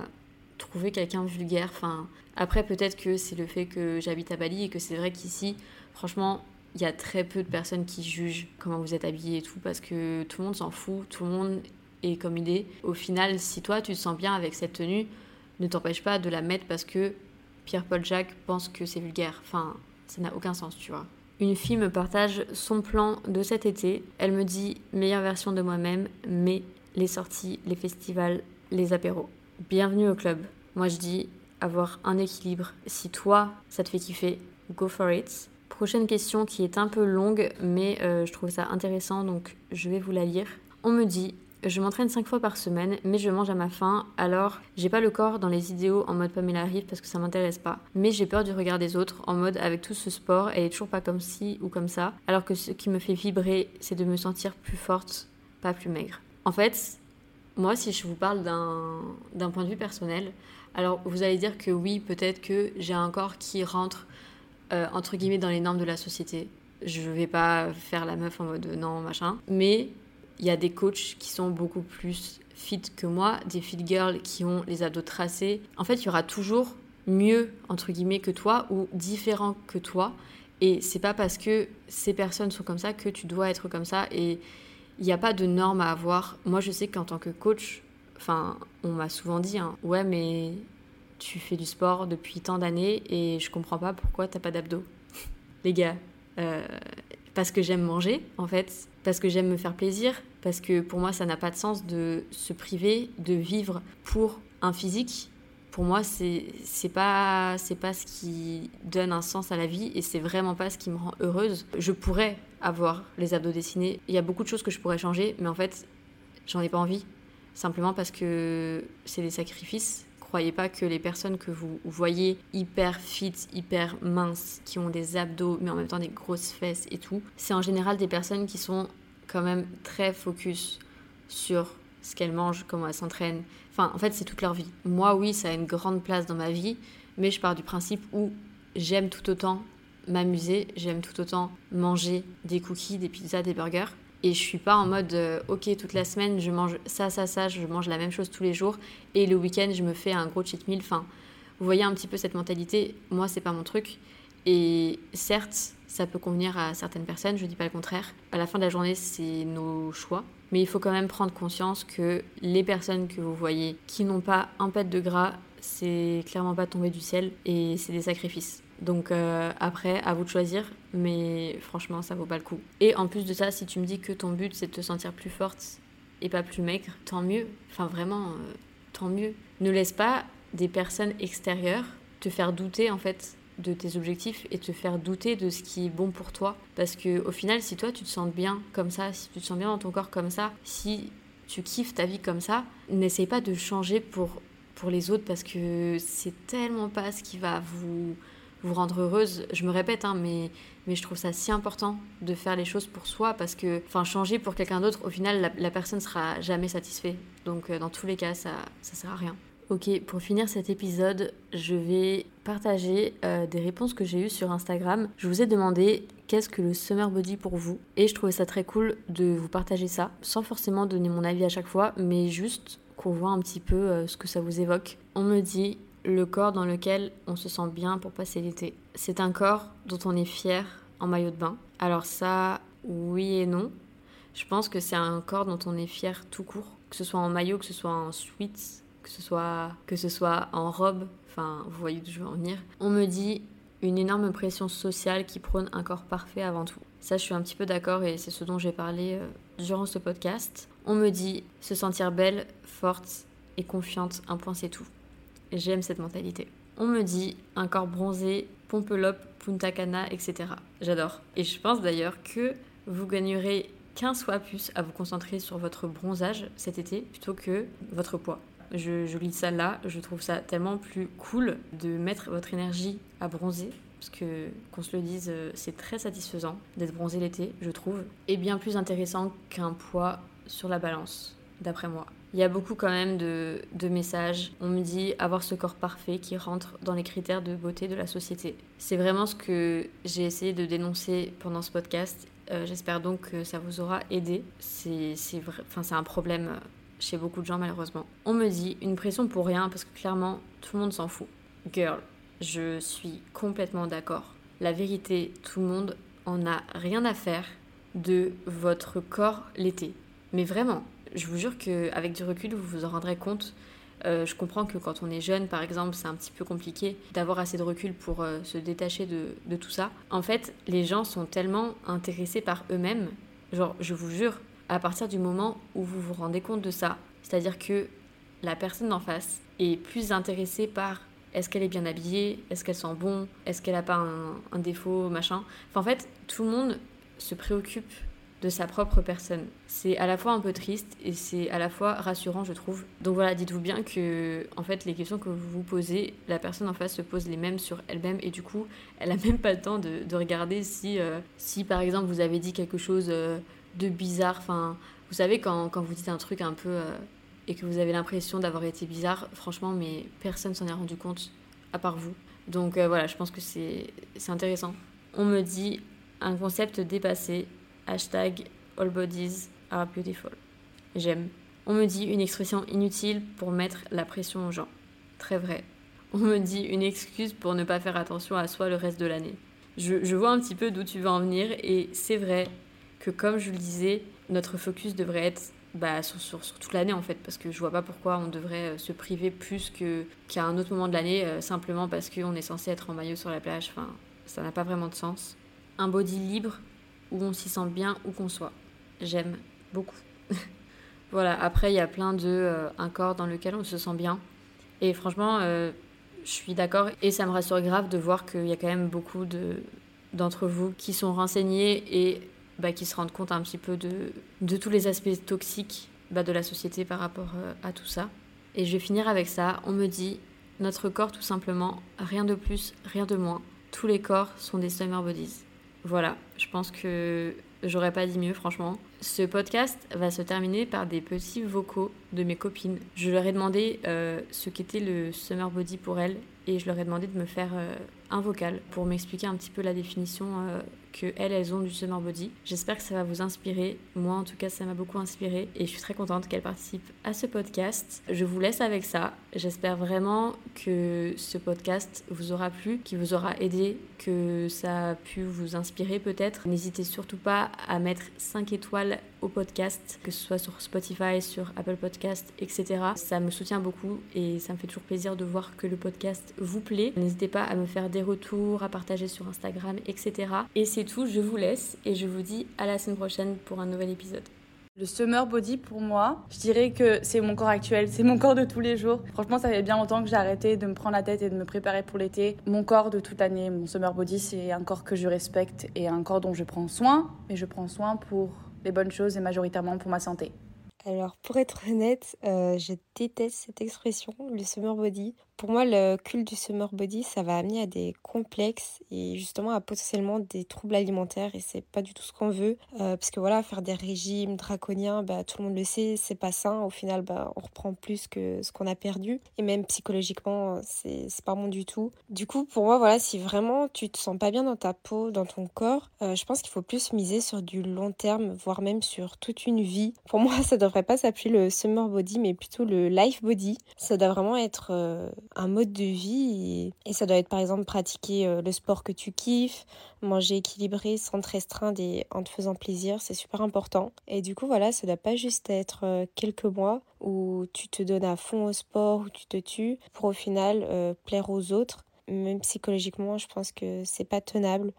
trouver quelqu'un vulgaire. Enfin, après, peut-être que c'est le fait que j'habite à Bali et que c'est vrai qu'ici, franchement, il y a très peu de personnes qui jugent comment vous êtes habillé et tout, parce que tout le monde s'en fout, tout le monde est comme idée. Au final, si toi tu te sens bien avec cette tenue, ne t'empêche pas de la mettre parce que Pierre-Paul Jacques pense que c'est vulgaire. Enfin, ça n'a aucun sens, tu vois. Une fille me partage son plan de cet été. Elle me dit meilleure version de moi-même, mais les sorties, les festivals, les apéros. Bienvenue au club. Moi je dis avoir un équilibre. Si toi, ça te fait kiffer, go for it. Prochaine question qui est un peu longue, mais euh, je trouve ça intéressant, donc je vais vous la lire. On me dit je m'entraîne 5 fois par semaine, mais je mange à ma faim, alors j'ai pas le corps dans les idéaux en mode Pamela Rive parce que ça m'intéresse pas. Mais j'ai peur du regard des autres en mode avec tout ce sport, elle est toujours pas comme ci ou comme ça, alors que ce qui me fait vibrer, c'est de me sentir plus forte, pas plus maigre. En fait, moi, si je vous parle d'un point de vue personnel, alors vous allez dire que oui, peut-être que j'ai un corps qui rentre euh, entre guillemets dans les normes de la société. Je vais pas faire la meuf en mode non, machin. Mais il y a des coachs qui sont beaucoup plus fit que moi, des fit girls qui ont les abdos tracés. En fait, il y aura toujours mieux entre guillemets que toi ou différent que toi. Et c'est pas parce que ces personnes sont comme ça que tu dois être comme ça. Et il n'y a pas de normes à avoir. Moi, je sais qu'en tant que coach, enfin, on m'a souvent dit, hein, ouais, mais tu fais du sport depuis tant d'années et je comprends pas pourquoi t'as pas d'abdos. Les gars, euh, parce que j'aime manger, en fait, parce que j'aime me faire plaisir, parce que pour moi, ça n'a pas de sens de se priver, de vivre pour un physique. Pour moi, c'est pas pas ce qui donne un sens à la vie et c'est vraiment pas ce qui me rend heureuse. Je pourrais avoir les abdos dessinés. Il y a beaucoup de choses que je pourrais changer, mais en fait, j'en ai pas envie. Simplement parce que c'est des sacrifices croyez pas que les personnes que vous voyez hyper fit, hyper minces, qui ont des abdos, mais en même temps des grosses fesses et tout, c'est en général des personnes qui sont quand même très focus sur ce qu'elles mangent, comment elles s'entraînent. Enfin, en fait, c'est toute leur vie. Moi, oui, ça a une grande place dans ma vie, mais je pars du principe où j'aime tout autant m'amuser, j'aime tout autant manger des cookies, des pizzas, des burgers, et je suis pas en mode euh, ok toute la semaine je mange ça ça ça je mange la même chose tous les jours et le week-end je me fais un gros cheat meal enfin vous voyez un petit peu cette mentalité moi c'est pas mon truc et certes ça peut convenir à certaines personnes je dis pas le contraire à la fin de la journée c'est nos choix mais il faut quand même prendre conscience que les personnes que vous voyez qui n'ont pas un pet de gras c'est clairement pas tombé du ciel et c'est des sacrifices donc euh, après, à vous de choisir, mais franchement, ça vaut pas le coup. Et en plus de ça, si tu me dis que ton but c'est de te sentir plus forte et pas plus maigre, tant mieux. Enfin vraiment, euh, tant mieux. Ne laisse pas des personnes extérieures te faire douter en fait de tes objectifs et te faire douter de ce qui est bon pour toi. Parce que au final, si toi tu te sens bien comme ça, si tu te sens bien dans ton corps comme ça, si tu kiffes ta vie comme ça, n'essaye pas de changer pour, pour les autres parce que c'est tellement pas ce qui va vous vous rendre heureuse. Je me répète, hein, mais, mais je trouve ça si important de faire les choses pour soi parce que enfin, changer pour quelqu'un d'autre, au final, la, la, personne sera jamais satisfaite. Donc, euh, dans tous les cas, ça ne sert à rien. Ok, pour finir cet épisode, je vais partager euh, des réponses que j'ai eues sur Instagram. Je vous ai demandé qu'est-ce que le summer body pour vous? Et je trouvais ça très cool de vous partager ça sans forcément donner mon avis à chaque fois, mais juste qu'on voit un petit peu euh, ce que ça vous évoque. On me dit le corps dans lequel on se sent bien pour passer l'été. C'est un corps dont on est fier en maillot de bain. Alors ça, oui et non. Je pense que c'est un corps dont on est fier tout court, que ce soit en maillot, que ce soit en sweats, que ce soit que ce soit en robe. Enfin, vous voyez où je veux en venir. On me dit une énorme pression sociale qui prône un corps parfait avant tout. Ça, je suis un petit peu d'accord et c'est ce dont j'ai parlé euh, durant ce podcast. On me dit se sentir belle, forte et confiante, un point c'est tout. J'aime cette mentalité. On me dit un corps bronzé, pompelope, punta cana, etc. J'adore. Et je pense d'ailleurs que vous gagnerez 15 fois plus à vous concentrer sur votre bronzage cet été plutôt que votre poids. Je, je lis ça là, je trouve ça tellement plus cool de mettre votre énergie à bronzer parce que qu'on se le dise, euh, c'est très satisfaisant d'être bronzé l'été, je trouve, et bien plus intéressant qu'un poids sur la balance, d'après moi. Il y a beaucoup quand même de, messages. On me dit avoir ce corps parfait qui rentre dans les critères de beauté de la société. C'est vraiment ce que j'ai essayé de dénoncer pendant ce podcast. Euh, j'espère donc que ça vous aura aidé. C'est un problème chez beaucoup de gens malheureusement. On me dit une pression pour rien parce que clairement tout le monde s'en fout. Girl, je suis complètement d'accord. La vérité, tout le monde en a rien à faire de votre corps l'été. Mais vraiment, je vous jure qu'avec du recul, vous vous en rendrez compte. Euh, je comprends que quand on est jeune, par exemple, c'est un petit peu compliqué d'avoir assez de recul pour euh, se détacher de, de, tout ça. En fait, les gens sont tellement intéressés par eux-mêmes. Genre, je vous jure, à partir du moment où vous vous rendez compte de ça, c'est-à-dire que la personne d'en face est plus intéressée par est-ce qu'elle est bien habillée, est-ce qu'elle sent bon, est-ce qu'elle n'a pas un, défaut, machin. Enfin, en fait, tout le monde se préoccupe de sa propre personne. C'est à la fois un peu triste et c'est à la fois rassurant, je trouve. Donc voilà, dites-vous bien que en fait les questions que vous vous posez, la personne en face se pose les mêmes sur elle-même et du coup, elle a même pas le temps de, de regarder si, euh, si par exemple vous avez dit quelque chose euh, de bizarre. Enfin, vous savez quand, quand, vous dites un truc un peu euh, et que vous avez l'impression d'avoir été bizarre, franchement, mais personne s'en est rendu compte à part vous. Donc voilà, je pense que c'est intéressant. On me dit un concept dépassé, Hashtag all bodies are beautiful. J'aime. On me dit une expression inutile pour mettre la pression aux gens. Très vrai. On me dit une excuse pour ne pas faire attention à soi le reste de l'année. Je, je, vois un petit peu d'où tu veux en venir et c'est vrai que comme je le disais, notre focus devrait être bah, sur, sur, toute l'année en fait parce que je vois pas pourquoi on devrait euh, se priver plus qu'à un autre moment de l'année euh, simplement parce qu'on est censé être en maillot sur la plage. Enfin, ça n'a pas vraiment de sens. Un body libre, où on s'y sent bien où qu'on soit. J'aime beaucoup. voilà, après il y a plein de euh, un corps dans lequel on se sent bien. Et franchement, euh, je suis d'accord et ça me rassure grave de voir qu'il y a quand même beaucoup de d'entre vous qui sont renseignés et bah, qui se rendent compte un petit peu de, de tous les aspects toxiques bah, de la société par rapport euh, à tout ça. Et je vais finir avec ça. On me dit notre corps tout simplement, rien de plus, rien de moins. Tous les corps sont des summer bodies. Voilà, je pense que j'aurais pas dit mieux, franchement. Ce podcast va se terminer par des petits vocaux de mes copines. Je leur ai demandé euh, ce qu'était le summer body pour elles et je leur ai demandé de me faire euh, un vocal pour m'expliquer un petit peu la définition que elles, ont du summer body. J'espère que ça va vous inspirer. Moi, en tout cas, ça m'a beaucoup inspiré et je suis très contente qu'elles participent à ce podcast. Je vous laisse avec ça. J'espère vraiment que ce podcast vous aura plu, qu'il vous aura aidé, que ça a pu vous inspirer peut-être. N'hésitez surtout pas à mettre 5 étoiles au podcast, que ce soit sur Spotify, sur Apple Podcast, etc. Ça me soutient beaucoup et ça me fait toujours plaisir de voir que le podcast vous plaît. N'hésitez pas à me faire des retours, à partager sur Instagram, etc. Et c'est tout, je vous laisse et je vous dis à la semaine prochaine pour un nouvel épisode. Le summer body pour moi, je dirais que c'est mon corps actuel, c'est mon corps de tous les jours. Franchement, ça fait bien longtemps que j'ai arrêté de me prendre la tête et de me préparer pour l'été. Mon corps de toute année, mon summer body, c'est un corps que je respecte et un corps dont je prends soin, mais je prends soin pour les bonnes choses et majoritairement pour ma santé. Alors, pour être honnête, euh, je déteste cette expression, le summer body. Pour moi, le culte du summer body, ça va amener à des complexes et justement à potentiellement des troubles alimentaires et c'est pas du tout ce qu'on veut. Euh, parce que voilà, faire des régimes draconiens, bah, tout le monde le sait, c'est pas sain. Au final, bah, on reprend plus que ce qu'on a perdu. Et même psychologiquement, c'est pas bon du tout. Du coup, pour moi, voilà, si vraiment tu te sens pas bien dans ta peau, dans ton corps, euh, je pense qu'il faut plus miser sur du long terme, voire même sur toute une vie. Pour moi, ça devrait pas s'appeler le summer body, mais plutôt le life body. Ça doit vraiment être euh, un mode de vie et, ça doit être par exemple pratiquer euh, le sport que tu kiffes, manger équilibré sans te restreindre et en te faisant plaisir, c'est super important. Et du coup voilà, ça doit pas juste être euh, quelques mois où tu te donnes à fond au sport, où tu te tues pour au final euh, plaire aux autres. Même psychologiquement, je pense que c'est pas tenable.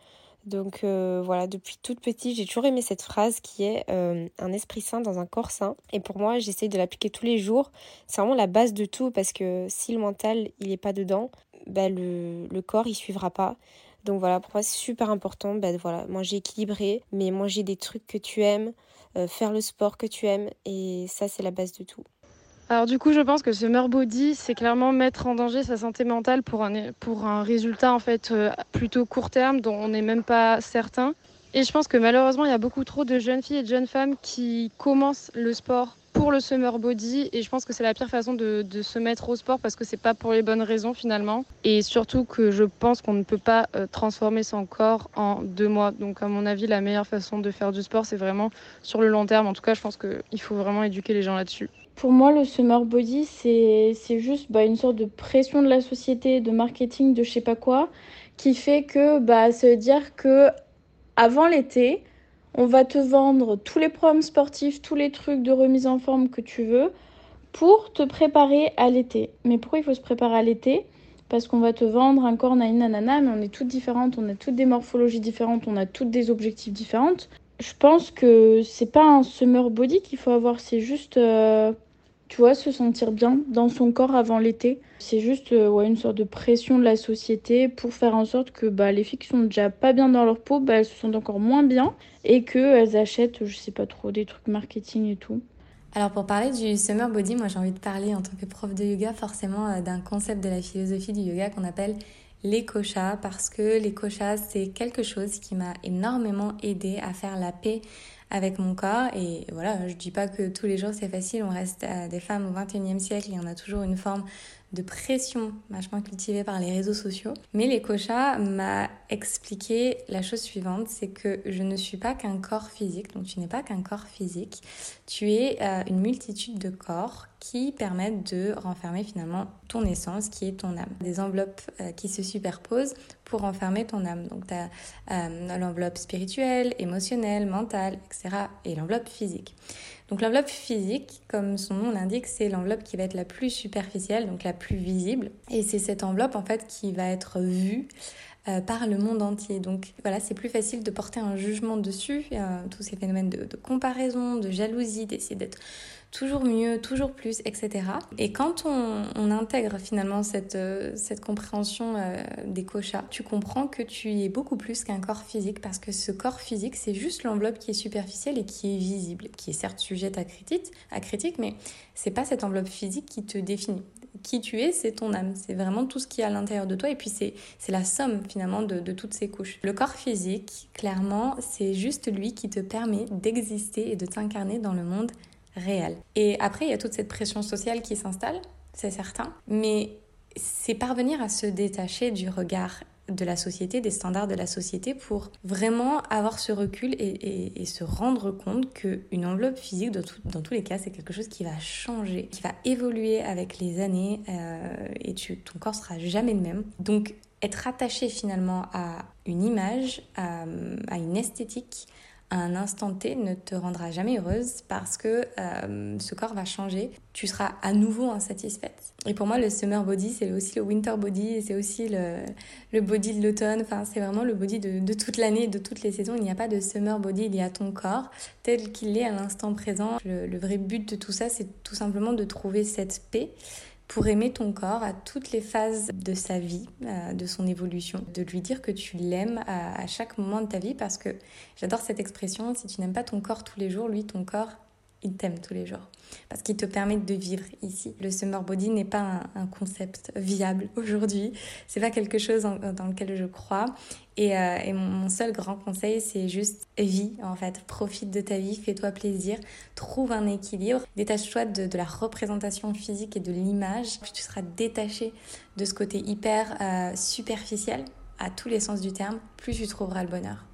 Donc euh, voilà, depuis toute petite, j'ai toujours aimé cette phrase qui est euh, un esprit sain dans un corps sain. Et pour moi, j'essaye de l'appliquer tous les jours. C'est vraiment la base de tout parce que si le mental, il n'est pas dedans, bah, le, le, corps, il suivra pas. Donc voilà, pour moi, c'est super important. Bah, voilà, manger équilibré, mais manger des trucs que tu aimes, euh, faire le sport que tu aimes. Et ça, c'est la base de tout. Alors du coup, je pense que ce summer body, c'est clairement mettre en danger sa santé mentale pour un, résultat en fait euh, plutôt court terme dont on n'est même pas certain. Et je pense que malheureusement, il y a beaucoup trop de jeunes filles et de jeunes femmes qui commencent le sport pour le summer body et je pense que c'est la pire façon de, se mettre au sport parce que c'est pas pour les bonnes raisons finalement et surtout que je pense qu'on ne peut pas euh, transformer son corps en deux mois donc à mon avis la meilleure façon de faire du sport c'est vraiment sur le long terme en tout cas je pense qu'il faut vraiment éduquer les gens là-dessus. Pour moi, le summer body, c'est juste bah, une sorte de pression de la société, de marketing, de je sais pas quoi, qui fait que bah, ça veut dire que avant l'été, on va te vendre tous les programmes sportifs, tous les trucs de remise en forme que tu veux pour te préparer à l'été. Mais pourquoi il faut se préparer à l'été? Parce qu'on va te vendre un corps nanana, mais on est toutes différentes, on a toutes des morphologies différentes, on a toutes des objectifs différents. Je pense que c'est pas un summer body qu'il faut avoir, c'est juste euh, tu vois, se sentir bien dans son corps avant l'été. C'est juste euh, une sorte de pression de la société pour faire en sorte que bah, les filles qui sont déjà pas bien dans leur peau, bah, elles se sentent encore moins bien et qu'elles achètent, je sais pas trop, des trucs marketing et tout. Alors pour parler du summer body, moi j'ai envie de parler en tant que prof de yoga forcément euh, d'un concept de la philosophie du yoga qu'on appelle les koshas parce que les koshas c'est quelque chose qui m'a énormément aidé à faire la paix avec mon corps. Et voilà, je dis pas que tous les jours c'est facile, on reste des femmes au 21e siècle et on a toujours une forme de pression vachement cultivée par les réseaux sociaux. Mais l'écocha m'a expliqué la chose suivante, c'est que je ne suis pas qu'un corps physique, donc tu n'es pas qu'un corps physique, tu es euh, une multitude de corps qui permettent de renfermer finalement ton essence qui est ton âme. Des enveloppes euh, qui se superposent pour renfermer ton âme. Donc tu as euh, l'enveloppe spirituelle, émotionnelle, mentale, etc. et l'enveloppe physique. Donc l'enveloppe physique, comme son nom l'indique, c'est l'enveloppe qui va être la plus superficielle, donc la plus visible. Et c'est cette enveloppe en fait qui va être vue euh, par le monde entier. Donc voilà, c'est plus facile de porter un jugement dessus, tous ces phénomènes de, de comparaison, de jalousie, d'essayer d'être toujours mieux, toujours plus, etc. Et quand on, intègre finalement cette, euh, cette compréhension euh, des koshas, tu comprends que tu es beaucoup plus qu'un corps physique parce que ce corps physique, c'est juste l'enveloppe qui est superficielle et qui est visible, qui est certes sujette à critique, à critique mais c'est pas cette enveloppe physique qui te définit. Qui tu es, c'est ton âme, c'est vraiment tout ce qui est à l'intérieur de toi et puis c'est la somme finalement de, de toutes ces couches. Le corps physique, clairement, c'est juste lui qui te permet d'exister et de t'incarner dans le monde réel. Et après, il y a toute cette pression sociale qui s'installe, c'est certain, mais c'est parvenir à se détacher du regard de la société, des standards de la société pour vraiment avoir ce recul et, se rendre compte qu'une enveloppe physique, dans, tous les cas, c'est quelque chose qui va changer, qui va évoluer avec les années euh, et ton corps sera jamais le même. Donc, être attaché finalement à une image, à une esthétique, un instant T ne te rendra jamais heureuse parce que euh, ce corps va changer. Tu seras à nouveau insatisfaite. Et pour moi, le summer body, c'est aussi le winter body c'est aussi le, body de l'automne. Enfin, c'est vraiment le body de, toute l'année, de toutes les saisons. Il n'y a pas de summer body, il y a ton corps tel qu'il est à l'instant présent. le vrai but de tout ça, c'est tout simplement de trouver cette paix pour aimer ton corps à toutes les phases de sa vie, euh, de son évolution, de lui dire que tu l'aimes à, chaque moment de ta vie parce que j'adore cette expression, si tu n'aimes pas ton corps tous les jours, lui, ton corps, t'aime tous les jours parce qu'il te permet de vivre ici. Le summer body n'est pas un, concept viable aujourd'hui. C'est pas quelque chose dans lequel je crois. Et, euh, mon, seul grand conseil, c'est juste vis en fait. Profite de ta vie, fais-toi plaisir, trouve un équilibre, détache-toi de, la représentation physique et de l'image. Plus tu seras détaché de ce côté hyper euh, superficiel à tous les sens du terme, plus tu trouveras le bonheur.